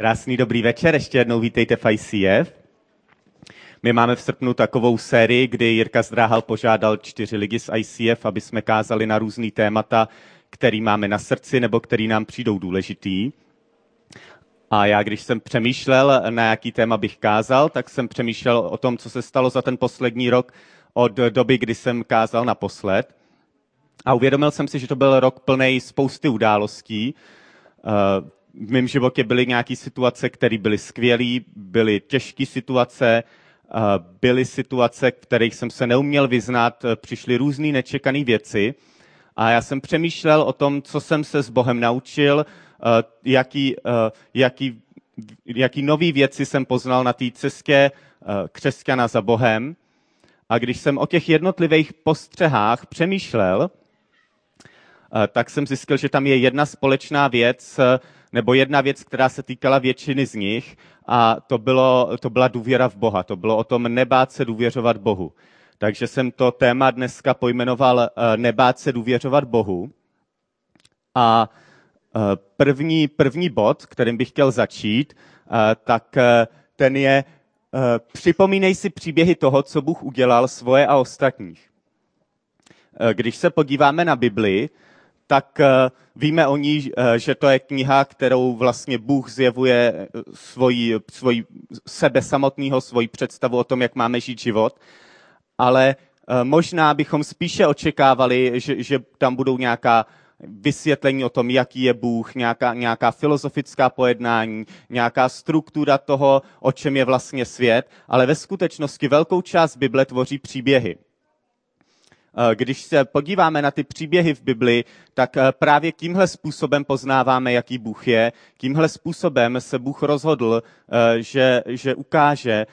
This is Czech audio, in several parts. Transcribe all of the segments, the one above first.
Krásný dobrý večer, ještě jednou vítejte v ICF. My máme v srpnu takovou sérii, kdy Jirka Zdráhal požádal čtyři lidi z ICF, aby jsme kázali na různý témata, který máme na srdci nebo který nám přijdou důležitý. A já, když jsem přemýšlel, na jaký téma bych kázal, tak jsem přemýšlel o tom, co se stalo za ten poslední rok od doby, kdy jsem kázal naposled. A uvědomil jsem si, že to byl rok plný spousty událostí. V mém životě byly nějaké situace, které byly skvělé, byly těžké situace, byly situace, v kterých jsem se neuměl vyznat, eh, přišly různé nečekané věci. A já jsem přemýšlel o tom, co jsem se s Bohem naučil, jaký, jaký, jaký nový věci jsem poznal na té cestě křesťana za Bohem. A když jsem o těch jednotlivých postřehách přemýšlel, tak jsem zjistil, že tam je jedna společná věc, nebo jedna věc, která se týkala většiny z nich, a to, bylo, to byla důvěra v Boha. To bylo o tom nebát se důvěřovat Bohu. Takže jsem to téma dneska pojmenoval eh, nebát se důvěřovat Bohu. A první, první bod, kterým bych chtěl začít, tak ten je připomínej si příběhy toho, co Bůh udělal svoje a ostatních. Když se podíváme na Bibli, tak eh, víme o ní, eh, že to je kniha, kterou vlastně Bůh zjevuje eh, svoji, svoji sebe samotného, svoji představu o tom, jak máme žít život. Ale možná bychom spíše očekávali, že, že tam budou nějaká vysvětlení o tom, jaký je Bůh, nějaká, nějaká filozofická pojednání, nějaká struktura toho, o čem je vlastně svět, ale ve skutečnosti velkou část Bible tvoří příběhy. Eh, když se podíváme na ty příběhy v Bibli, tak eh, právě tímhle způsobem poznáváme, jaký Bůh je. Tímhle způsobem se Bůh rozhodl, eh, že, že ukáže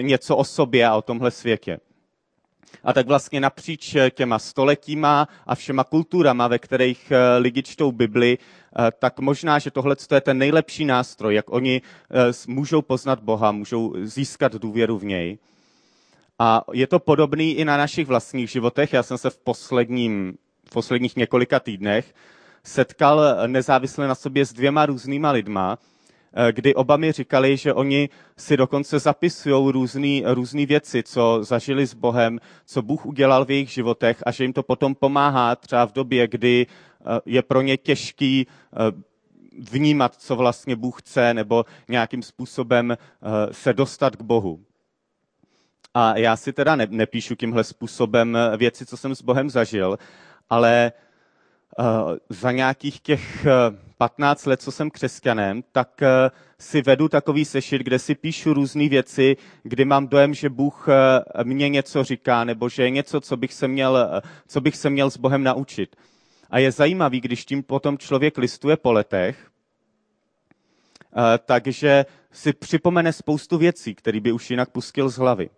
něco o sobě a o tomhle světě. A tak vlastně napříč těma stoletíma a všema kulturama, ve kterých lidi čtou Bibli, tak možná, že tohle je ten nejlepší nástroj, jak oni můžou poznat Boha, můžou získat důvěru v něj. A je to podobný i na našich vlastních životech. Já jsem se v, posledním, v posledních několika týdnech setkal nezávisle na sobě s dvěma různýma lidma, eh, kdy oba mi říkali, že oni si dokonce zapisují různé různý věci, co zažili s Bohem, co Bůh udělal v jejich životech a že jim to potom pomáhá třeba v době, kdy eh, je pro ně těžký eh, vnímat, co vlastně Bůh chce, nebo nějakým způsobem se dostat k Bohu. A já si teda ne, nepíšu tímhle způsobem eh, věci, co jsem s Bohem zažil, ale uh, za nějakých těch 15 let, co jsem křesťanem, tak uh, si vedu takový sešit, kde si píšu různé věci, kdy mám dojem, že Bůh uh, mě něco říká, nebo že je něco, co bych se měl, co bych se měl s Bohem naučit. A je zajímavý, když tím potom člověk listuje po letech, takže si připomene spoustu věcí, které by už jinak pustil z hlavy.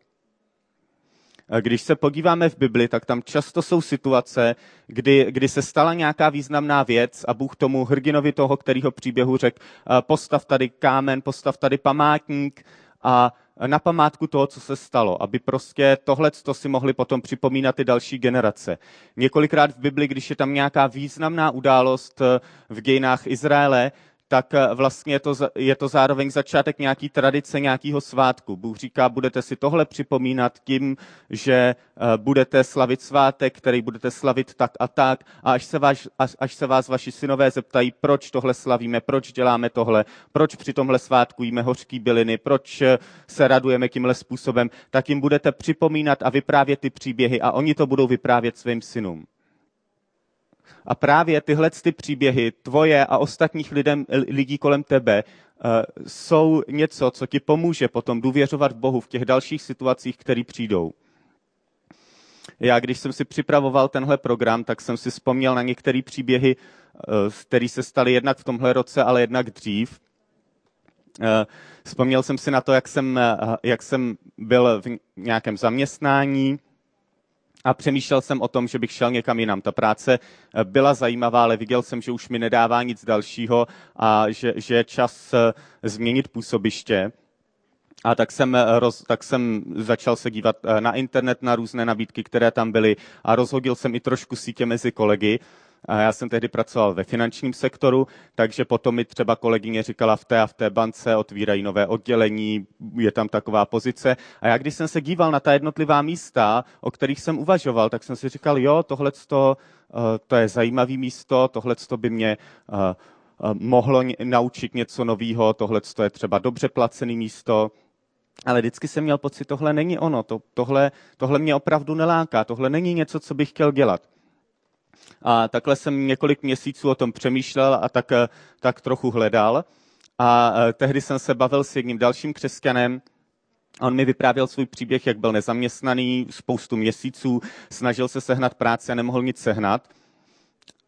Když se podíváme v Bibli, tak tam často jsou situace, kdy, kdy se stala nějaká významná věc a Bůh tomu hrdinovi toho, kterýho příběhu řekl, postav tady kámen, postav tady památník a na památku toho, co se stalo, aby prostě tohle to si mohli potom připomínat i další generace. Několikrát v Bibli, když je tam nějaká významná událost v dějinách Izraele, tak eh, vlastně je to, je to zároveň začátek nějaký tradice, nějakého svátku. Bůh říká, budete si tohle připomínat tím, že eh, budete slavit svátek, který budete slavit tak a tak. A až se, vás, až, až se vás vaši synové zeptají, proč tohle slavíme, proč děláme tohle, proč při tomhle svátku jíme hořký byliny, proč eh, se radujeme tímhle způsobem, tak jim budete připomínat a vyprávět ty příběhy a oni to budou vyprávět svým synům. A právě tyhle ty příběhy, tvoje a ostatních lidem, lidí kolem tebe, eh, jsou něco, co ti pomůže potom důvěřovat Bohu v těch dalších situacích, které přijdou. Já, když jsem si připravoval tenhle program, tak jsem si vzpomněl na některé příběhy, eh, které se staly jednak v tomhle roce, ale jednak dřív. Eh, vzpomněl jsem si na to, jak jsem, jak jsem byl v nějakém zaměstnání, a přemýšlel jsem o tom, že bych šel někam jinam. Ta práce eh, byla zajímavá, ale viděl jsem, že už mi nedává nic dalšího a že, že je čas eh, změnit působiště. A tak jsem, eh, roz, tak jsem začal se dívat na internet na různé nabídky, které tam byly a rozhodil jsem i trošku sítě mezi kolegy. Já jsem tehdy pracoval ve finančním sektoru, takže potom mi třeba kolegyně říkala v té a v té bance otvírají nové oddělení, je tam taková pozice. A já když jsem se díval na ta jednotlivá místa, o kterých jsem uvažoval, tak jsem si říkal, jo, tohle to, to je zajímavý místo, tohle by mě mohlo naučit něco nového, tohle je třeba dobře placený místo, ale vždycky jsem měl pocit, tohle není ono, to, tohle, tohle mě opravdu neláká, tohle není něco, co bych chtěl dělat. A takhle jsem několik měsíců o tom přemýšlel a tak, tak trochu hledal. A e, tehdy jsem se bavil s jedním dalším křesťanem, On mi vyprávěl svůj příběh, jak byl nezaměstnaný spoustu měsíců, snažil se sehnat práci a nemohl nic sehnat.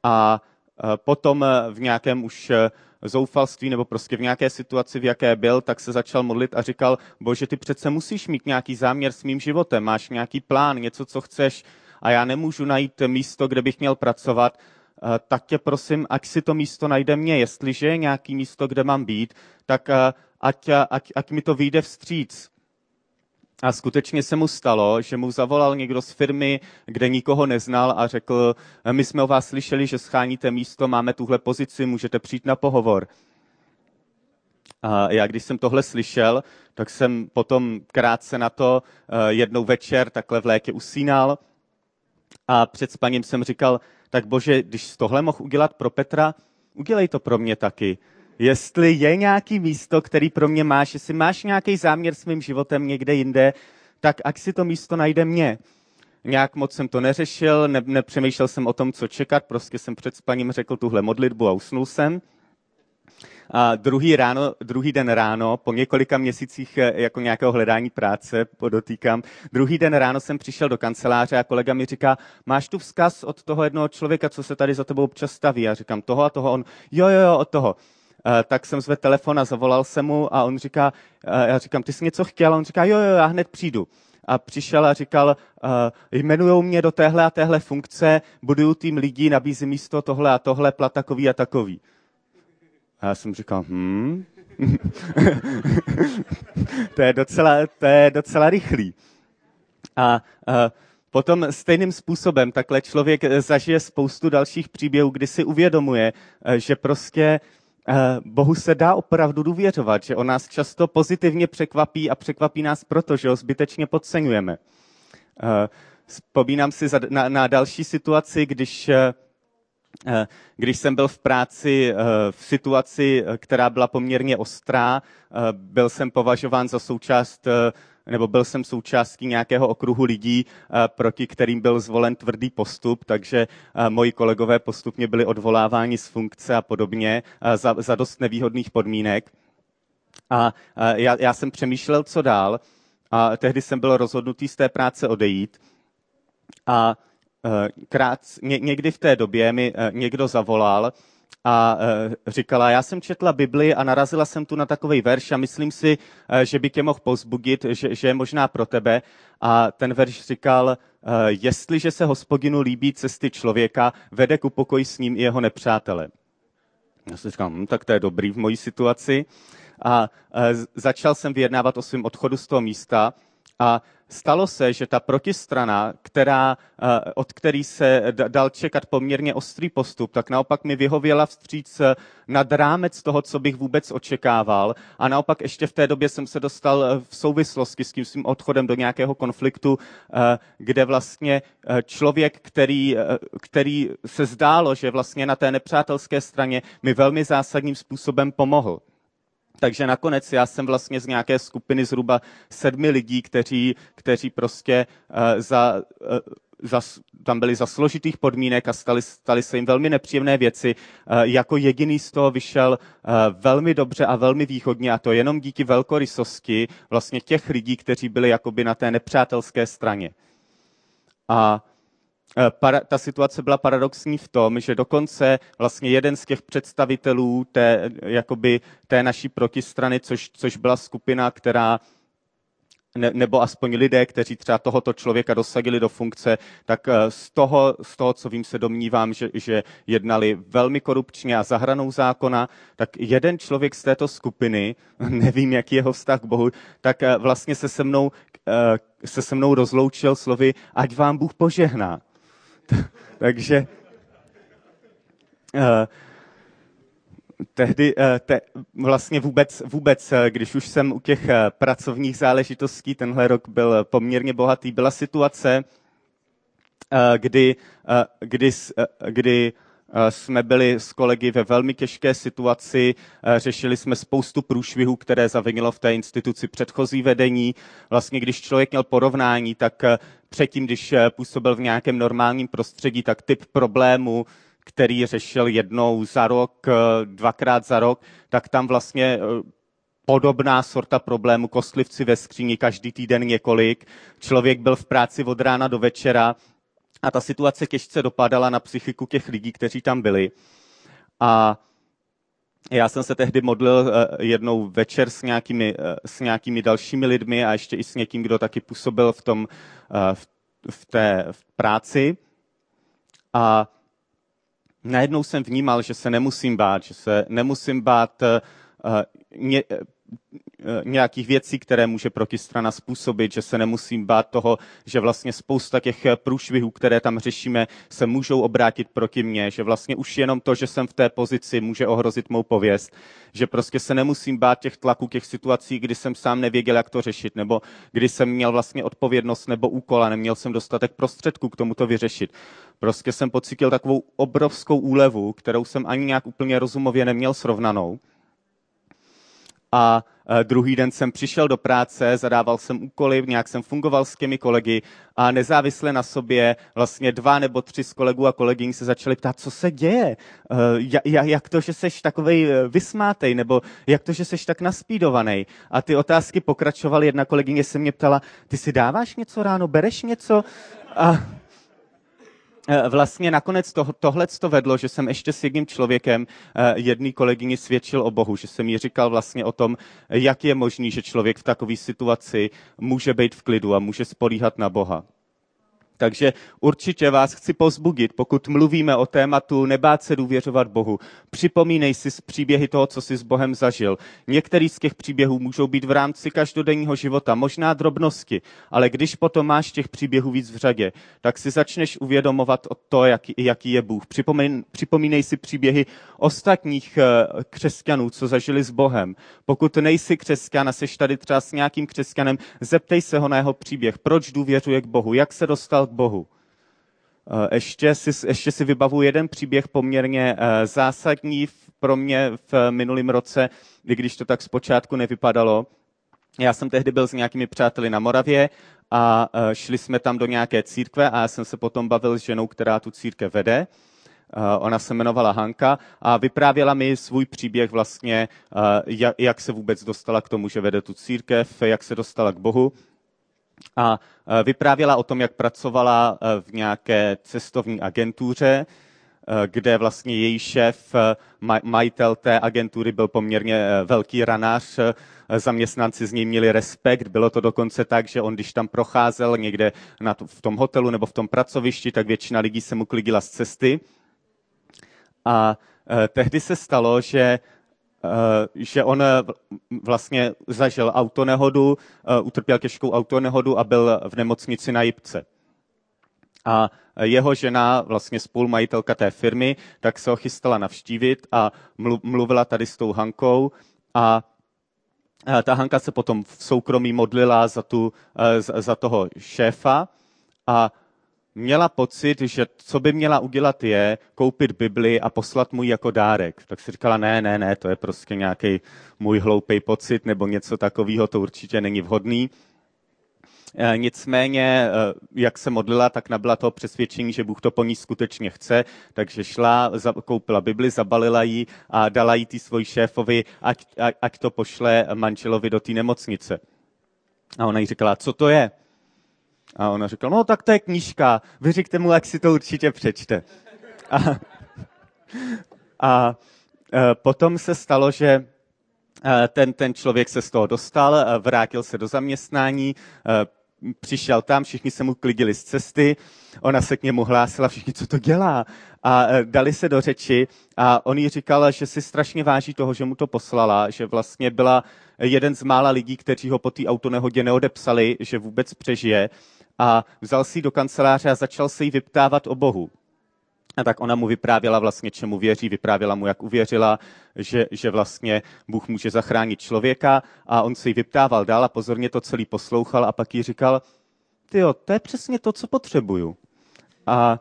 A e, potom v nějakém už zoufalství nebo prostě v nějaké situaci, v jaké byl, tak se začal modlit a říkal, bože, ty přece musíš mít nějaký záměr s mým životem, máš nějaký plán, něco, co chceš a já nemůžu najít místo, kde bych měl pracovat, eh, tak tě prosím, ať si to místo najde mě. Jestliže je nějaký místo, kde mám být, tak eh, ať, ať, ať mi to vyjde vstříc. A skutečně se mu stalo, že mu zavolal někdo z firmy, kde nikoho neznal a řekl, my jsme o vás slyšeli, že scháníte místo, máme tuhle pozici, můžete přijít na pohovor. A já, když jsem tohle slyšel, tak jsem potom krátce na to eh, jednou večer takhle v létě usínal a před spaním jsem říkal, tak bože, když tohle mohl udělat pro Petra, udělej to pro mě taky jestli je nějaký místo, který pro mě máš, jestli máš nějaký záměr s mým životem někde jinde, tak ať si to místo najde mě. Nějak moc jsem to neřešil, ne, nepřemýšlel jsem o tom, co čekat, prostě jsem před spaním řekl tuhle modlitbu a usnul jsem. A druhý, ráno, druhý den ráno, po několika měsících eh, jako nějakého hledání práce, podotýkám, druhý den ráno jsem přišel do kanceláře a kolega mi říká, máš tu vzkaz od toho jednoho člověka, co se tady za tebou občas staví? Já říkám, toho a toho. On, jo, jo, jo, od toho. Eh, tak jsem zvedl telefon a zavolal jsem mu a on říká, eh, já říkám, ty jsi něco chtěl? A on říká, jo, jo, já hned přijdu. A přišel a říkal, jmenujou mě do téhle a téhle funkce, buduju tým lidí, nabízí místo tohle a tohle, plat takový a takový. A já jsem říkal, hm, to, je docela, to je docela rychlý. A uh, Potom stejným způsobem takhle člověk zažije spoustu dalších příběhů, kdy si uvědomuje, že prostě Bohu se dá opravdu důvěřovat, že on nás často pozitivně překvapí a překvapí nás proto, že ho zbytečně podceňujeme. Vzpomínám si na, na další situaci, když, když jsem byl v práci v situaci, která byla poměrně ostrá, byl jsem považován za součást nebo byl jsem součástí nějakého okruhu lidí, eh, proti kterým byl zvolen tvrdý postup, takže eh, moji kolegové postupně byli odvoláváni z funkce a podobně eh, za, za dost nevýhodných podmínek. A já, já jsem přemýšlel, co dál, a tehdy jsem byl rozhodnutý z té práce odejít. A krát, ně, někdy v té době mi někdo zavolal a e, říkala, já jsem četla Bibli a narazila jsem tu na takový verš a myslím si, že by tě mohl pozbudit, že, že je možná pro tebe. A ten verš říkal, jestliže se hospodinu líbí cesty člověka, vede ku pokoji s ním i jeho nepřátele. Já jsem říkal, hm, tak to je dobrý v mojí situaci. A začal jsem vyjednávat o svém odchodu z toho místa a stalo se, že ta protistrana, která, eh, od který se dal čekat poměrně ostrý postup, tak naopak mi vyhověla vstříc eh, nad rámec toho, co bych vůbec očekával. A naopak ještě v té době jsem se dostal eh, v souvislosti s tím svým odchodem do nějakého konfliktu, kde vlastně člověk, který, který se zdálo, že vlastně na té nepřátelské straně mi velmi zásadním způsobem pomohl. Takže nakonec já jsem vlastně z nějaké skupiny zhruba sedmi lidí, kteří, kteří prostě uh, za, uh, za, tam byli za složitých podmínek a stali, stali se jim velmi nepříjemné věci. Uh, jako jediný z toho vyšel uh, velmi dobře a velmi východně a to jenom díky velkorysosti vlastně těch lidí, kteří byli jakoby na té nepřátelské straně. A para, ta situace byla paradoxní v tom, že dokonce vlastně jeden z těch představitelů té, jakoby, té naší protistrany, což, což byla skupina, která ne, nebo aspoň lidé, kteří třeba tohoto člověka dosadili do funkce, tak eh, z toho, z toho co vím, se domnívám, že, že jednali velmi korupčně a zahranou zákona, tak jeden člověk z této skupiny, nevím, jaký jeho vztah k Bohu, tak eh, vlastně se se mnou, se se mnou rozloučil slovy, ať vám Bůh požehná. Takže tehdy te, vlastně vůbec, vůbec, když už jsem u těch pracovních záležitostí, tenhle rok byl poměrně bohatý, byla situace, kdy, kdy, kdy jsme byli s kolegy ve velmi těžké situaci, řešili jsme spoustu průšvihů, které zavinilo v té instituci předchozí vedení. Vlastně, když člověk měl porovnání, tak předtím, když působil v nějakém normálním prostředí, tak typ problému, který řešil jednou za rok, dvakrát za rok, tak tam vlastně podobná sorta problémů, kostlivci ve skříni, každý týden několik. Člověk byl v práci od rána do večera a ta situace těžce dopadala na psychiku těch lidí, kteří tam byli. A já jsem se tehdy modlil eh, jednou večer s nějakými, eh, s nějakými dalšími lidmi a ještě i s někým, kdo taky působil v, tom, eh, v té v práci. A najednou jsem vnímal, že se nemusím bát, že se nemusím bát nějakých věcí, které může protistrana způsobit, že se nemusím bát toho, že vlastně spousta těch eh, průšvihů, které tam řešíme, se můžou obrátit proti mně, že vlastně už jenom to, že jsem v té pozici, může ohrozit mou pověst, že prostě se nemusím bát těch tlaků, těch situací, kdy jsem sám nevěděl, jak to řešit, nebo kdy jsem měl vlastně odpovědnost nebo úkol a neměl jsem dostatek prostředků k tomu to vyřešit. Prostě jsem pocítil takovou obrovskou úlevu, kterou jsem ani nějak úplně rozumově neměl srovnanou a e, druhý den jsem přišel do práce, zadával jsem úkoly, nějak jsem fungoval s těmi kolegy a nezávisle na sobě vlastně dva nebo tři z kolegů a kolegyň se začali ptát, co se děje, e, jak to, že seš takovej e, vysmátej, nebo jak to, že seš tak naspídovaný. A ty otázky pokračovaly. Jedna kolegyně se mě ptala, ty si dáváš něco ráno, bereš něco? A Eh, vlastně nakonec to, tohle to vedlo, že jsem ještě s jedním člověkem, eh, jedný kolegyni svědčil o Bohu, že jsem jí říkal vlastně o tom, jak je možný, že člověk v takové situaci může být v klidu a může spolíhat na Boha. Takže určitě vás chci pozbudit, pokud mluvíme o tématu nebát se důvěřovat Bohu. Připomínej si z příběhy toho, co jsi s Bohem zažil. Některý z těch příběhů můžou být v rámci každodenního života, možná drobnosti, ale když potom máš těch příběhů víc v řadě, tak si začneš uvědomovat o to, jaký, jaký je Bůh. Připomínej, připomínej si příběhy ostatních eh, křesťanů, co zažili s Bohem. Pokud nejsi křesťan a jsi tady třeba s nějakým křesťanem, zeptej se ho na jeho příběh. Proč důvěřuje k Bohu? Jak se dostal Bohu. Eh, ještě si, ještě si vybavu jeden příběh poměrně eh, zásadní pro mě v minulém roce, i když to tak zpočátku nevypadalo. Já jsem tehdy byl s nějakými přáteli na Moravě a eh, šli jsme tam do nějaké církve a já jsem se potom bavil s ženou, která tu církev vede. Ona se jmenovala Hanka a vyprávěla mi svůj příběh vlastně, jak se vůbec dostala k tomu, že vede tu církev, jak se dostala k Bohu a e, vyprávěla o tom, jak pracovala e, v nějaké cestovní agentuře, e, kde vlastně její šéf, majitel té agentury byl poměrně velký ranář, zaměstnanci z něj měli respekt, bylo to dokonce tak, že on, když tam procházel někde v tom hotelu nebo v tom pracovišti, tak většina lidí se mu klidila z cesty. A tehdy se stalo, že že on eh, vlastně zažil autonehodu, eh, utrpěl těžkou autonehodu a byl v nemocnici na Jipce. A jeho žena, vlastně spolumajitelka té firmy, tak se ho chystala navštívit a mluvila tady s tou Hankou a ta Hanka se potom v soukromí modlila za, tu, za toho šéfa a měla pocit, že co by měla udělat je koupit Bibli a poslat mu jako dárek. Tak si říkala, ne, ne, ne, to je prostě nějaký můj hloupý pocit nebo něco takového, to určitě není vhodný. E, nicméně, e, jak se modlila, tak nabyla toho přesvědčení, že Bůh to po ní skutečně chce, takže šla, koupila Bibli, zabalila ji a dala ji tý svoji šéfovi, ať, ať to pošle manželovi do té nemocnice. A ona jí říkala, co to je? A ona řekla, no tak to je knížka, vyřikte mu, jak si to určitě přečte. A, a e, potom se stalo, že e, ten, ten člověk se z toho dostal, e, vrátil se do zaměstnání, přišel tam, všichni se mu klidili z cesty, ona se k němu hlásila, všichni, co to dělá. A dali se do řeči a on jí říkal, že si strašně váží toho, že mu to poslala, že vlastně byla jeden z mála lidí, kteří ho po té autonehodě neodepsali, že vůbec přežije a vzal si ji do kanceláře a začal se jí vyptávat o Bohu. A tak ona mu vyprávěla vlastně, čemu věří, vyprávěla mu, jak uvěřila, že, že vlastně Bůh může zachránit člověka a on se jí vyptával dál a pozorně to celý poslouchal a pak jí říkal, ty jo, to je přesně to, co potřebuju. A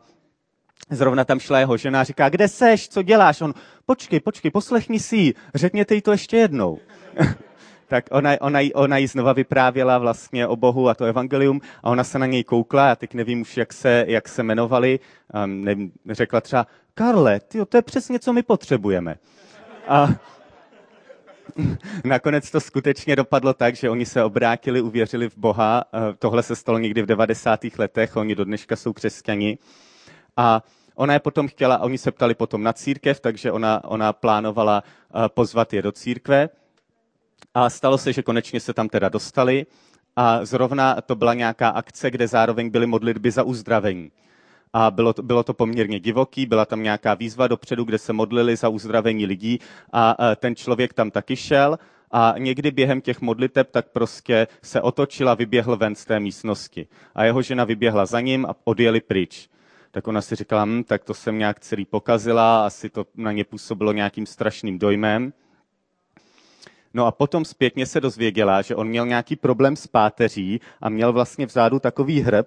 zrovna tam šla jeho žena a říká, kde seš, co děláš? On, počkej, počkej, poslechni si ji, řekněte jí to ještě jednou. tak ona, ona, ona jí znova vyprávěla vlastně o Bohu a to evangelium a ona se na něj koukla, já teď nevím už, jak se, jak se jmenovali, um, nevím, řekla třeba, Karle, tyjo, to je přesně, co my potřebujeme. A nakonec to skutečně dopadlo tak, že oni se obrátili, uvěřili v Boha. Tohle se stalo někdy v 90. letech, oni do dneška jsou křesťani. A ona je potom chtěla, oni se ptali potom na církev, takže ona, ona plánovala pozvat je do církve. A stalo se, že konečně se tam teda dostali a zrovna to byla nějaká akce, kde zároveň byly modlitby za uzdravení. A bylo to, bylo to poměrně divoký, byla tam nějaká výzva dopředu, kde se modlili za uzdravení lidí a ten člověk tam taky šel a někdy během těch modliteb tak prostě se otočil a vyběhl ven z té místnosti. A jeho žena vyběhla za ním a odjeli pryč. Tak ona si říkala, hm, tak to jsem nějak celý pokazila, asi to na ně působilo nějakým strašným dojmem. No a potom zpětně se dozvěděla, že on měl nějaký problém s páteří a měl vlastně vzadu takový hrb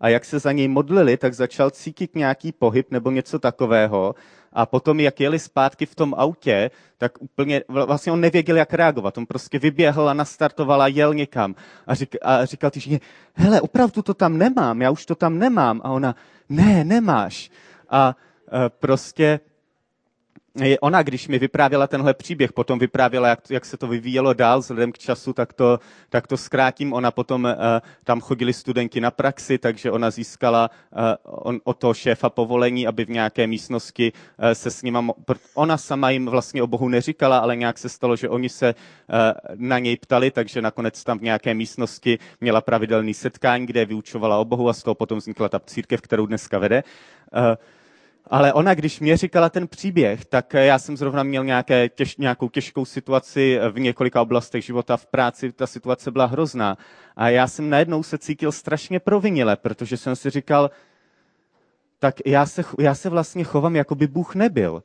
a jak se za něj modlili, tak začal cítit nějaký pohyb nebo něco takového a potom, jak jeli zpátky v tom autě, tak úplně, vlastně on nevěděl, jak reagovat. On prostě vyběhl a nastartoval a jel někam. A, řík, a říkal ty ženě, hele, opravdu to tam nemám, já už to tam nemám. A ona, ne, nemáš. A e, prostě ona, když mi vyprávěla tenhle příběh, potom vyprávěla, jak, jak se to vyvíjelo dál vzhledem k času, tak to, tak to zkrátím. Ona potom, uh, tam chodili studenti na praxi, takže ona získala uh, on, o to šéfa povolení, aby v nějaké místnosti uh, se s nima, ona sama jim vlastně o Bohu neříkala, ale nějak se stalo, že oni se na něj ptali, takže nakonec tam v nějaké místnosti měla pravidelný setkání, kde vyučovala o Bohu a z toho potom vznikla ta církev, kterou dneska vede. Uh, ale ona, když mě říkala ten příběh, tak já jsem zrovna měl nějaké těž, nějakou těžkou situaci v několika oblastech života v práci, ta situace byla hrozná. A já jsem najednou se cítil strašně provinile, protože jsem si říkal, tak já se, já se vlastně chovám, jako by Bůh nebyl.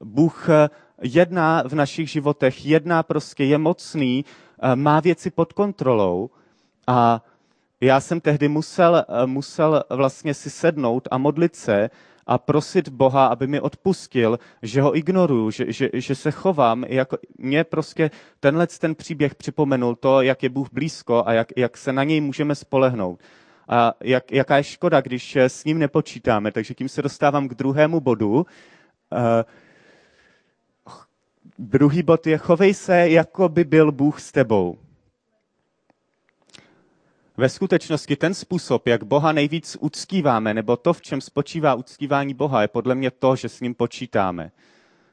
Bůh eh, jedná v našich životech, jedná prostě, je mocný, eh, má věci pod kontrolou a já jsem tehdy musel, eh, musel vlastně si sednout a modlit se, a prosit Boha, aby mi odpustil, že ho ignoruju, že, že, že se chovám, jako mě prostě tenhle ten příběh připomenul to, jak je Bůh blízko a jak, jak se na něj můžeme spolehnout. A jak, jaká je škoda, když s ním nepočítáme. Takže tím se dostávám k druhému bodu. Uh, druhý bod je, chovej se, jako by byl Bůh s tebou. Ve skutečnosti ten způsob, jak Boha nejvíc uctíváme, nebo to, v čem spočívá uctívání Boha, je podle mě to, že s ním počítáme.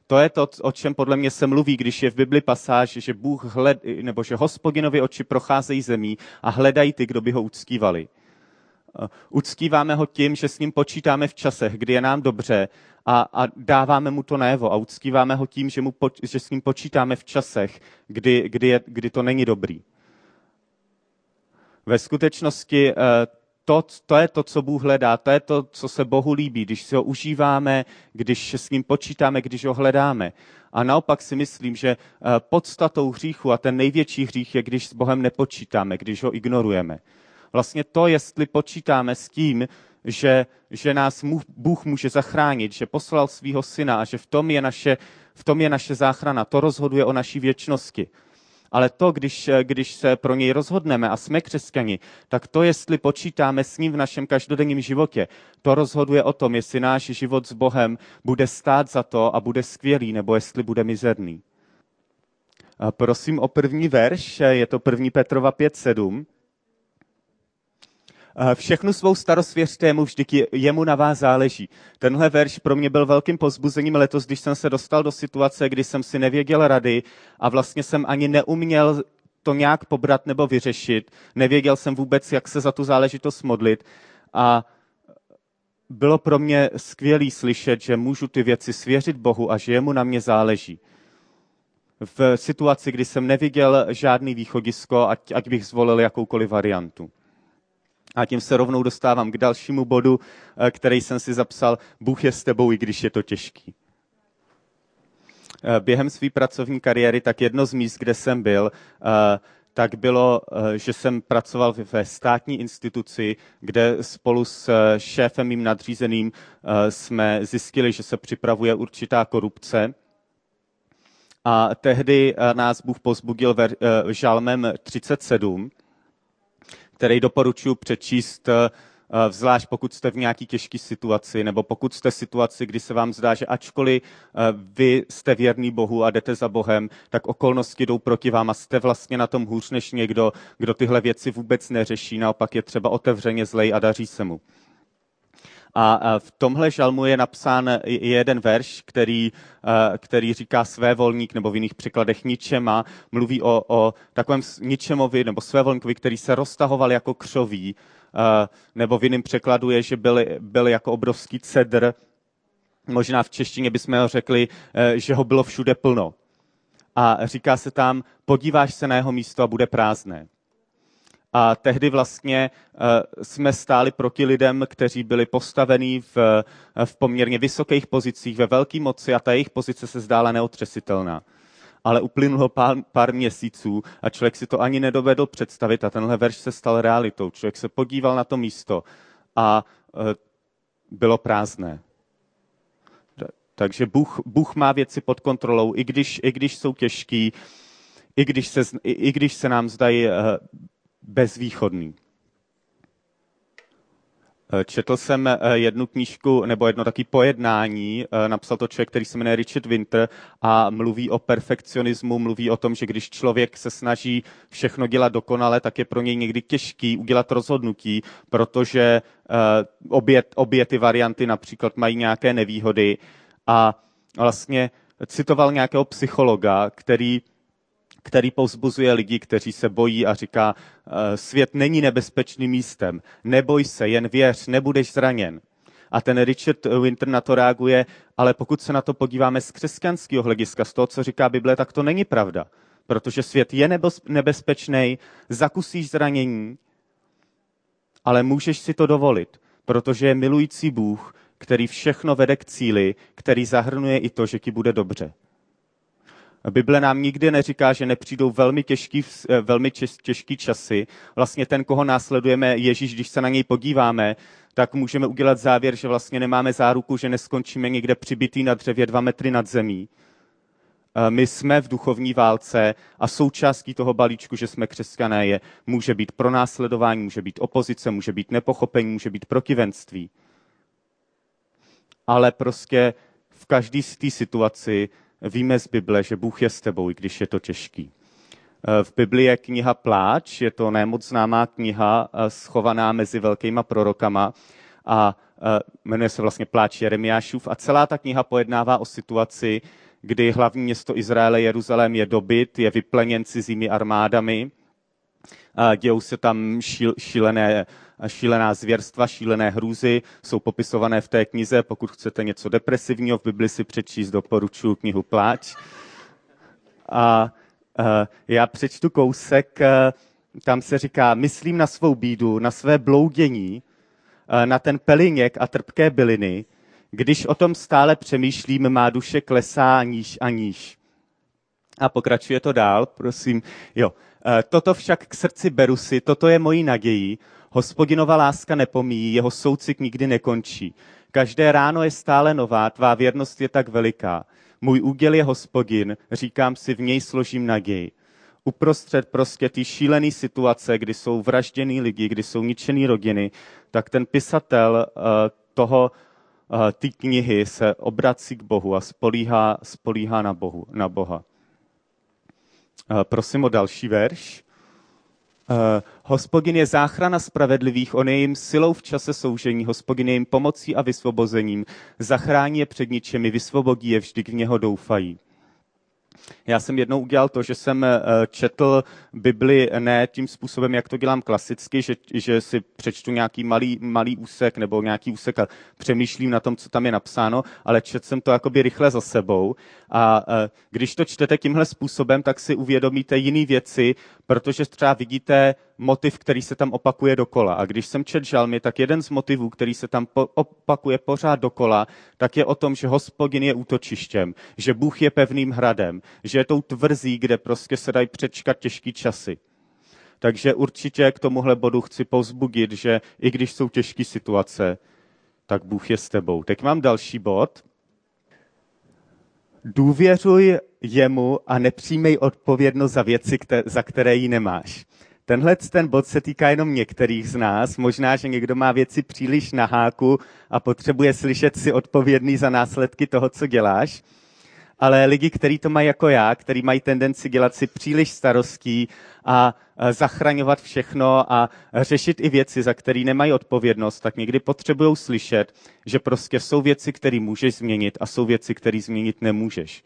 To je to, o čem podle mě se mluví, když je v Bibli pasáž, že Bůh hled, nebo že hospodinovi oči procházejí zemí a hledají ty, kdo by ho uctívali. Uctíváme ho tím, že s ním počítáme v časech, kdy je nám dobře a, a dáváme mu to najevo. A uctíváme ho tím, že, mu, že s ním počítáme v časech, kdy, kdy, je, kdy to není dobrý. Ve skutečnosti eh, to, to je to, co Bůh hledá, to je to, co se Bohu líbí, když si ho užíváme, když s ním počítáme, když ho hledáme. A naopak si myslím, že eh, podstatou hříchu a ten největší hřích je, když s Bohem nepočítáme, když ho ignorujeme. Vlastně to, jestli počítáme s tím, že, že nás Bůh může zachránit, že poslal svého syna a že v tom je naše, v tom je naše záchrana, to rozhoduje o naší věčnosti. Ale to, když, když se pro něj rozhodneme a jsme křesťani, tak to, jestli počítáme s ním v našem každodenním životě, to rozhoduje o tom, jestli náš život s Bohem bude stát za to a bude skvělý, nebo jestli bude mizerný. A prosím o první verš, je to 1. Petrova 5.7. Všechnu svou starost věřte mu, vždyť jemu na vás záleží. Tenhle verš pro mě byl velkým pozbuzením letos, když jsem se dostal do situace, kdy jsem si nevěděl rady a vlastně jsem ani neuměl to nějak pobrat nebo vyřešit. Nevěděl jsem vůbec, jak se za tu záležitost modlit. A bylo pro mě skvělý slyšet, že můžu ty věci svěřit Bohu a že jemu na mě záleží. V situaci, kdy jsem neviděl žádný východisko, ať, ať bych zvolil jakoukoliv variantu. A tím se rovnou dostávám k dalšímu bodu, eh, který jsem si zapsal. Bůh je s tebou, i když je to těžký. Eh, během své pracovní kariéry, tak jedno z míst, kde jsem byl, eh, tak bylo, že jsem pracoval ve státní instituci, kde spolu s šéfem mým nadřízeným jsme zjistili, že se připravuje určitá korupce. A tehdy nás Bůh pozbudil žalmem 37, který doporučuji přečíst, eh, zvlášť pokud jste v nějaké těžké situaci, nebo pokud jste v situaci, kdy se vám zdá, že ačkoliv eh, vy jste věrný Bohu a jdete za Bohem, tak okolnosti jdou proti vám a jste vlastně na tom hůř než někdo, kdo tyhle věci vůbec neřeší, naopak je třeba otevřeně zlej a daří se mu. A v tomhle žalmu je napsán jeden verš, který, který říká své volník, nebo v jiných překladech ničema, mluví o, o takovém ničemovi, nebo své volníkovi, který se roztahoval jako křoví, nebo v jiném překladu je, že byl, byl jako obrovský cedr, možná v češtině bychom ho řekli, e, že ho bylo všude plno. A říká se tam, podíváš se na jeho místo a bude prázdné. A tehdy vlastně eh, jsme stáli proti lidem, kteří byli postavení v, eh, v poměrně vysokých pozicích, ve velké moci a ta jejich pozice se zdála neotřesitelná. Ale uplynulo pár, pár měsíců a člověk si to ani nedovedl představit a tenhle verš se stal realitou. Člověk se podíval na to místo a eh, bylo prázdné. Takže Bůh, Bůh má věci pod kontrolou, i když, i když jsou těžký, i když se, i, i když se nám zdají bezvýchodný. Eh, četl jsem eh, jednu knížku, nebo jedno taky pojednání, eh, napsal to člověk, který se jmenuje Richard Winter a mluví o perfekcionismu, mluví o tom, že když člověk se snaží všechno dělat dokonale, tak je pro něj někdy těžký udělat rozhodnutí, protože obě, obě ty varianty například mají nějaké nevýhody a vlastně citoval nějakého psychologa, který který povzbuzuje lidi, kteří se bojí a říká, eh, svět není nebezpečným místem, neboj se, jen věř, nebudeš zraněn. A ten Richard Winter na to reaguje, ale pokud se na to podíváme z křesťanského hlediska, z toho, co říká Bible, tak to není pravda. Protože svět je nebezpečný, zakusíš zranění, ale můžeš si to dovolit, protože je milující Bůh, který všechno vede k cíli, který zahrnuje i to, že ti bude dobře. Bible nám nikdy neříká, že nepřijdou velmi těžký, eh, velmi těžký časy. Vlastně ten, koho následujeme, Ježíš, když se na něj podíváme, tak můžeme udělat závěr, že vlastně nemáme záruku, že neskončíme někde přibitý na dřevě dva metry nad zemí. Eh, my jsme v duchovní válce a součástí toho balíčku, že jsme křesťané, je, může být pronásledování, může být opozice, může být nepochopení, může být protivenství. Ale prostě v každé z té situaci víme z Bible, že Bůh je s tebou, i když je to těžký. Eh, v Bibli je kniha Pláč, je to nemoc známá kniha, eh, schovaná mezi velkýma prorokama a eh, jmenuje se vlastně Pláč Jeremiášův a celá ta kniha pojednává o situaci, kdy hlavní město Izraele Jeruzalém je dobyt, je vypleněn cizími armádami, dějou se tam šíl, šílené šílená zvěrstva, šílené hrůzy jsou popisované v té knize. Pokud chcete něco depresivního v Bibli si přečíst, doporučuji knihu Pláč. A já přečtu kousek, tam se říká, myslím na svou bídu, na své bloudění, na ten peliněk a trpké byliny, když o tom stále přemýšlím, má duše klesá níž a níž. A pokračuje to dál, prosím. Jo. Toto však k srdci beru si, toto je mojí naději, Hospodinova láska nepomíjí, jeho soucit nikdy nekončí. Každé ráno je stále nová, tvá věrnost je tak veliká. Můj úděl je hospodin, říkám si, v něj složím naději. Uprostřed prostě ty šílené situace, kdy jsou vražděný lidi, kdy jsou ničený rodiny, tak ten pisatel uh, toho, uh, ty knihy se obrací k Bohu a spolíhá, spolíhá na, Bohu, na Boha. Uh, prosím o další verš. Uh, hospodin je záchrana spravedlivých, on je jim silou v čase soužení, hospodin je jim pomocí a vysvobozením, zachrání je před ničemi, vysvobodí je vždy, v něho doufají. Já jsem jednou udělal to, že jsem eh, četl Bibli ne tím způsobem, jak to dělám klasicky, že, že si přečtu nějaký malý, malý úsek nebo nějaký úsek a přemýšlím na tom, co tam je napsáno, ale četl jsem to jakoby rychle za sebou. A eh, když to čtete tímhle způsobem, tak si uvědomíte jiné věci, protože třeba vidíte motiv, který se tam opakuje dokola. A když jsem čet žalmy, tak jeden z motivů, který se tam opakuje pořád dokola, tak je o tom, že hospodin je útočištěm, že Bůh je pevným hradem, že je tou tvrzí, kde prostě se dají přečkat těžký časy. Takže určitě k tomuhle bodu chci povzbudit, že i když jsou těžké situace, tak Bůh je s tebou. Teď mám další bod. Důvěřuj jemu a nepřijmej odpovědnost za věci, za které ji nemáš. Tenhle ten bod se týká jenom některých z nás. Možná, že někdo má věci příliš na háku a potřebuje slyšet si odpovědný za následky toho, co děláš ale lidi, kteří to mají jako já, kteří mají tendenci dělat si příliš starostí a zachraňovat všechno a řešit i věci, za které nemají odpovědnost, tak někdy potřebují slyšet, že prostě jsou věci, které můžeš změnit a jsou věci, které změnit nemůžeš.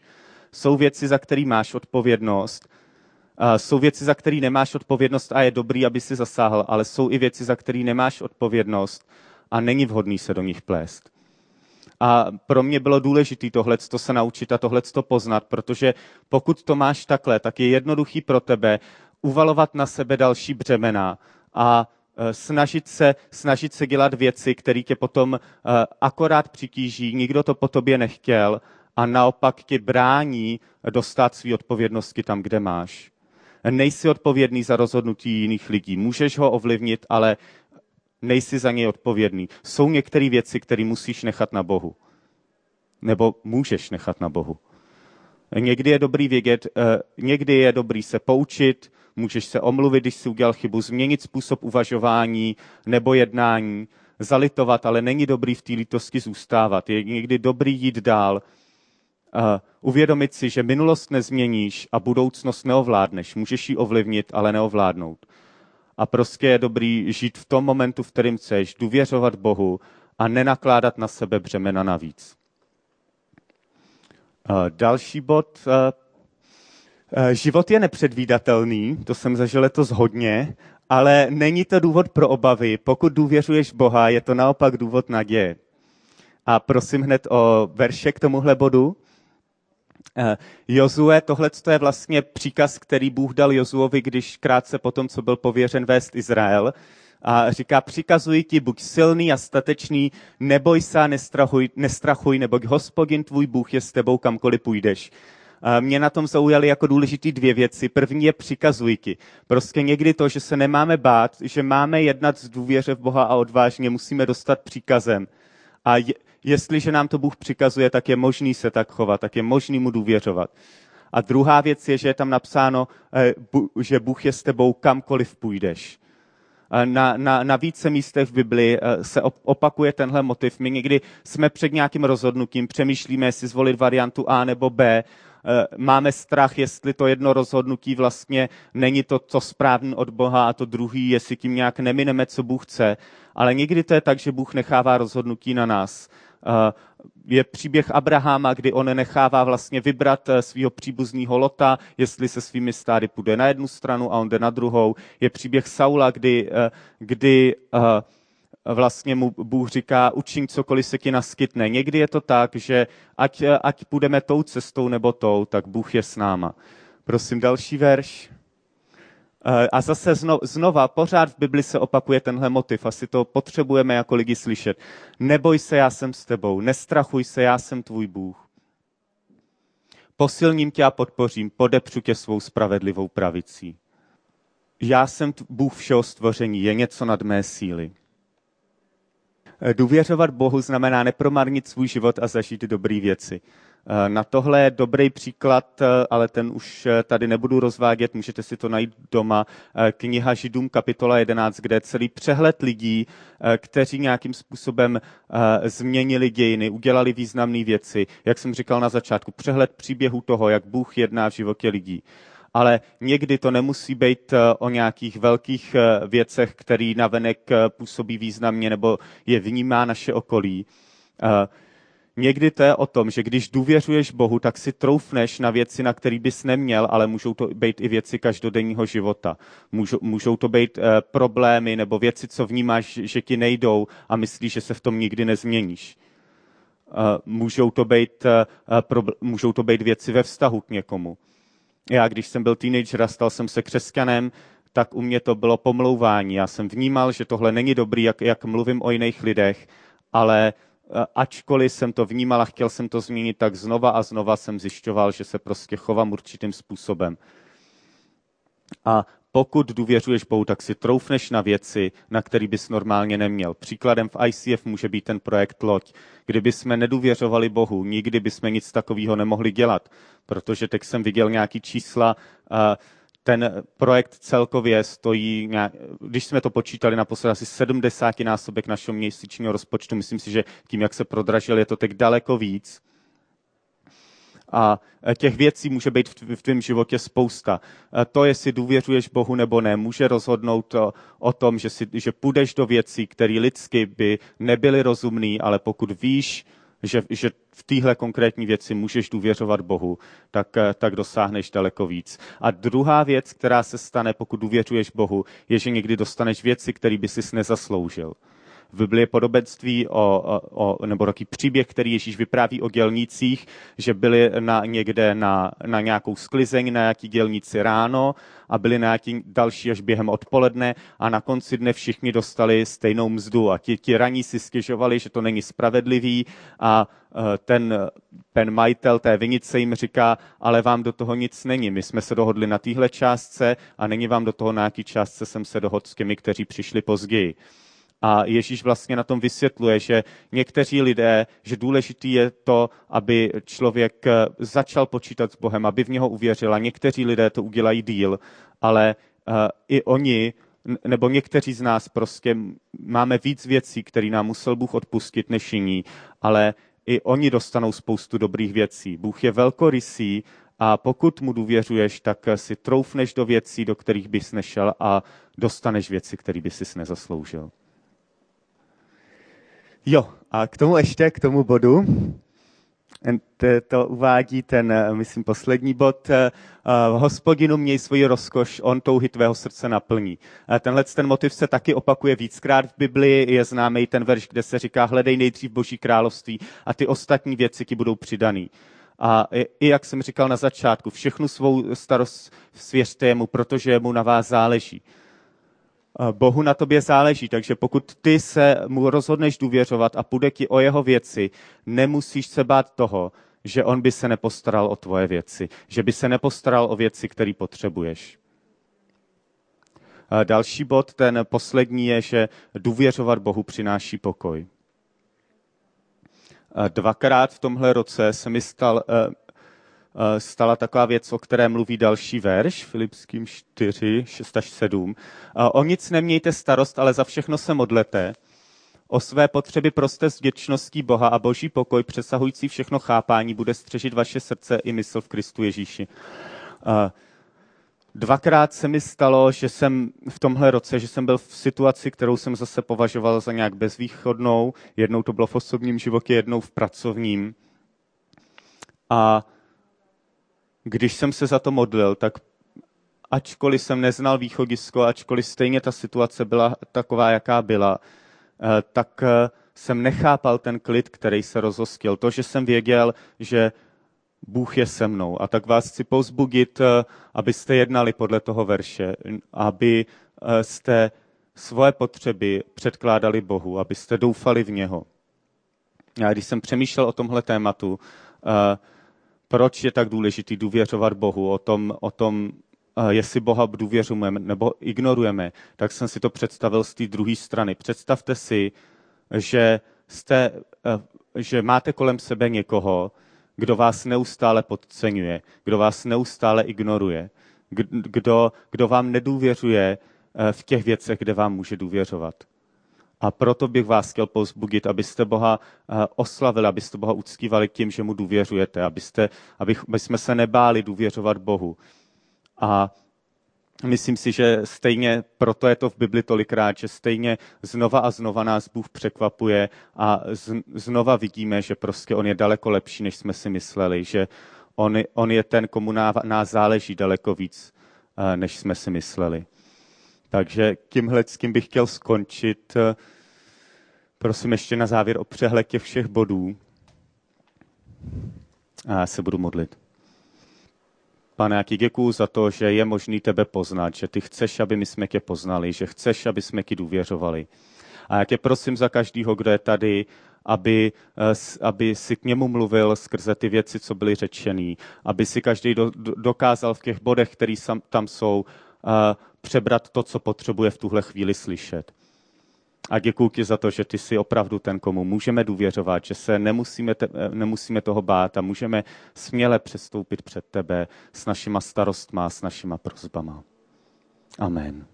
Jsou věci, za které máš odpovědnost, jsou věci, za které nemáš odpovědnost a je dobrý, aby si zasáhl, ale jsou i věci, za které nemáš odpovědnost a není vhodný se do nich plést. A pro mě bylo důležité tohle se naučit a tohle poznat, protože pokud to máš takhle, tak je jednoduchý pro tebe uvalovat na sebe další břemena a e, snažit se, snažit se dělat věci, které tě potom e, akorát přitíží, nikdo to po tobě nechtěl a naopak ti brání dostat své odpovědnosti tam, kde máš. Nejsi odpovědný za rozhodnutí jiných lidí. Můžeš ho ovlivnit, ale nejsi za něj odpovědný. Jsou některé věci, které musíš nechat na Bohu. Nebo můžeš nechat na Bohu. Někdy je dobrý vědět, eh, někdy je dobrý se poučit, můžeš se omluvit, když jsi udělal chybu, změnit způsob uvažování nebo jednání, zalitovat, ale není dobrý v té lítosti zůstávat. Je někdy dobrý jít dál, uvědomit si, že minulost nezměníš a budoucnost neovládneš. Můžeš ji ovlivnit, ale neovládnout a prostě je dobrý žít v tom momentu, v kterém chceš, důvěřovat Bohu a nenakládat na sebe břemena navíc. Další bod. Život je nepředvídatelný, to jsem zažil letos hodně, ale není to důvod pro obavy. Pokud důvěřuješ Boha, je to naopak důvod naděje. A prosím hned o verše k tomuhle bodu. Eh, Jozue, tohle je vlastně příkaz, který Bůh dal Jozuovi, když krátce potom, co byl pověřen vést Izrael. A říká, přikazuji ti, buď silný a statečný, neboj se a nestrachuj, nestrachuj, neboť hospodin tvůj Bůh je s tebou kamkoliv půjdeš. A mě na tom zaujaly jako důležitý dvě věci. První je přikazuj ti. Prostě někdy to, že se nemáme bát, že máme jednat z důvěře v Boha a odvážně, musíme dostat příkazem. A je, jestliže nám to Bůh přikazuje, tak je možný se tak chovat, tak je možný mu důvěřovat. A druhá věc je, že je tam napsáno, eh, že Bůh je s tebou kamkoliv půjdeš. Na, na, na více místech v Biblii eh, se opakuje tenhle motiv. My někdy jsme před nějakým rozhodnutím, přemýšlíme, jestli zvolit variantu A nebo B, eh, máme strach, jestli to jedno rozhodnutí vlastně není to, co správný od Boha a to druhý, jestli tím nějak nemineme, co Bůh chce. Ale někdy to je tak, že Bůh nechává rozhodnutí na nás. Eh, je příběh Abrahama, kdy on nechává vlastně vybrat eh, svého příbuzného Lota, jestli se svými stády půjde na jednu stranu a on jde na druhou. Je příběh Saula, kdy, eh, kdy vlastně mu Bůh říká, učin cokoliv se ti naskytne. Někdy je to tak, že ať, ať půjdeme tou cestou nebo tou, tak Bůh je s náma. Prosím další verš. Eh, a zase znova, pořád v Bibli se opakuje tenhle motiv, asi to potřebujeme jako lidi slyšet. Neboj se, já jsem s tebou, nestrachuj se, já jsem tvůj Bůh. Posilním tě a podpořím, podepřu tě svou spravedlivou pravicí. Já jsem Bůh všeho stvoření, je něco nad mé síly. Eh, důvěřovat Bohu znamená nepromarnit svůj život a zažít dobré věci. Eh, na tohle je dobrý příklad, eh, ale ten už eh, tady nebudu rozvádět, můžete si to najít doma. Kniha Židům, kapitola 11, kde je celý přehled lidí, kteří nějakým způsobem změnili dějiny, udělali významné věci. Jak jsem říkal na začátku, přehled příběhu toho, jak Bůh jedná v životě lidí. Ale někdy to nemusí být o nějakých velkých věcech, který navenek působí významně nebo je vnímá naše okolí Někdy to je o tom, že když důvěřuješ Bohu, tak si troufneš na věci, na které bys neměl, ale můžou to být i věci každodenního života. Můžou, můžou to být uh, problémy nebo věci, co vnímáš, že ti nejdou a myslíš, že se v tom nikdy nezměníš. Uh, můžou, to být, uh, pro, můžou to být věci ve vztahu k někomu. Já, když jsem byl teenager a stal jsem se křesťanem, tak u mě to bylo pomlouvání. Já jsem vnímal, že tohle není dobrý, jak, jak mluvím o jiných lidech, ale eh, ačkoliv jsem to vnímal a chtěl jsem to změnit, tak znova a znova jsem zjišťoval, že se prostě chovám určitým způsobem. A pokud důvěřuješ Bohu, tak si troufneš na věci, na který bys normálně neměl. Příkladem v ICF může být ten projekt Loď. Kdyby jsme nedůvěřovali Bohu, nikdy bychom nic takového nemohli dělat, protože teď jsem viděl nějaký čísla, ten projekt celkově stojí, když jsme to počítali na asi 70 násobek našeho měsíčního rozpočtu, myslím si, že tím, jak se prodražil, je to teď daleko víc. A těch věcí může být v tvém životě spousta. To, jestli důvěřuješ Bohu nebo ne, může rozhodnout o, o tom, že, si, že půjdeš do věcí, které lidsky by nebyly rozumné, ale pokud víš, že, že v téhle konkrétní věci můžeš důvěřovat Bohu, tak, e, tak dosáhneš daleko víc. A druhá věc, která se stane, pokud důvěřuješ Bohu, je, že někdy dostaneš věci, které by si nezasloužil. V Biblii podobenství o, o, nebo takový příběh, který Ježíš vypráví o dělnících, že byli na, někde na, na nějakou sklizeň, na nějaký dělníci ráno a byli na nějaký další až během odpoledne a na konci dne všichni dostali stejnou mzdu a ti, ti raní si stěžovali, že to není spravedlivý a e, ten, ten majitel té vinice jim říká, ale vám do toho nic není. My jsme se dohodli na téhle částce a není vám do toho, na jaký částce jsem se dohodl s těmi, kteří přišli později. A Ježíš vlastně na tom vysvětluje, že někteří lidé, že důležitý je to, aby člověk eh, začal počítat s Bohem, aby v něho uvěřil. A někteří lidé to udělají díl, ale uh, i oni, nebo někteří z nás prostě máme víc věcí, které nám musel Bůh odpustit než jiní, ale i oni dostanou spoustu dobrých věcí. Bůh je velkorysý a pokud mu důvěřuješ, tak si troufneš do věcí, do kterých bys nešel a dostaneš věci, které bys si nezasloužil. Jo, a k tomu ještě, k tomu bodu, to uvádí ten, eh, myslím, poslední bod. Eh, hospodinu měj svoji rozkoš, on touhy tvého srdce naplní. Tenhle ten motiv se taky opakuje víckrát v Biblii. Je známý ten verš, kde se říká, hledej nejdřív Boží království a ty ostatní věci ti budou přidaný. A i jak jsem říkal na začátku, všechnu svou starost svěřte mu, protože mu na vás záleží. Bohu na tobě záleží, takže pokud ty se mu rozhodneš důvěřovat a půjde ti o jeho věci, nemusíš se bát toho, že on by se nepostaral o tvoje věci, že by se nepostaral o věci, které potřebuješ. A další bod, ten poslední, je, že důvěřovat Bohu přináší pokoj. A dvakrát v tomhle roce se mi stal, eh, Eh, stala taková věc, o které mluví další verš, Filipským 4, 6 až 7. Eh, o nic nemějte starost, ale za všechno se modlete. O své potřeby proste s vděčností Boha a boží pokoj, přesahující všechno chápání, bude střežit vaše srdce i mysl v Kristu Ježíši. Eh, dvakrát se mi stalo, že jsem v tomhle roce, že jsem byl v situaci, kterou jsem zase považoval za nějak bezvýchodnou. Jednou to bylo v osobním životě, jednou v pracovním. A když jsem se za to modlil, tak ačkoliv jsem neznal východisko, ačkoliv stejně ta situace byla taková, jaká byla, eh, tak eh, jsem nechápal ten klid, který se rozostil. To, že jsem věděl, že Bůh je se mnou. A tak vás chci pozbudit, eh, abyste jednali podle toho verše, aby jste svoje potřeby předkládali Bohu, abyste doufali v něho. Já když jsem přemýšlel o tomhle tématu, proč je tak důležitý důvěřovat Bohu, o tom, o tom eh, jestli Boha důvěřujeme nebo ignorujeme, tak jsem si to představil z té druhé strany. Představte si, že, jste, eh, že máte kolem sebe někoho, kdo vás neustále podceňuje, kdo vás neustále ignoruje, kdo, kdo vám nedůvěřuje eh, v těch věcech, kde vám může důvěřovat. A proto bych vás chtěl pozbudit, abyste Boha eh, oslavili, abyste Boha uctívali tím, že mu důvěřujete, abyste, aby jsme se nebáli důvěřovat Bohu. A myslím si, že stejně proto je to v Bibli tolikrát, že stejně znova a znova nás Bůh překvapuje a znova vidíme, že prostě On je daleko lepší, než jsme si mysleli, že On, on je ten, komu nás záleží daleko víc, eh, než jsme si mysleli. Takže tímhle s bych chtěl skončit. Prosím ještě na závěr o přehled těch všech bodů. A já se budu modlit. Pane, jak děkuju za to, že je možný tebe poznat, že ty chceš, aby my jsme tě poznali, že chceš, aby jsme ti důvěřovali. A jak tě prosím za každýho, kdo je tady, aby, eh, aby si k němu mluvil skrze ty věci, co byly řečený, aby si každý do, dokázal v těch bodech, které tam jsou, eh, přebrat to, co potřebuje v tuhle chvíli slyšet. A děkuji ti za to, že ty jsi opravdu ten, komu můžeme důvěřovat, že se nemusíme, te, nemusíme toho bát a můžeme směle přestoupit před tebe s našima starostma, s našima prozbama. Amen.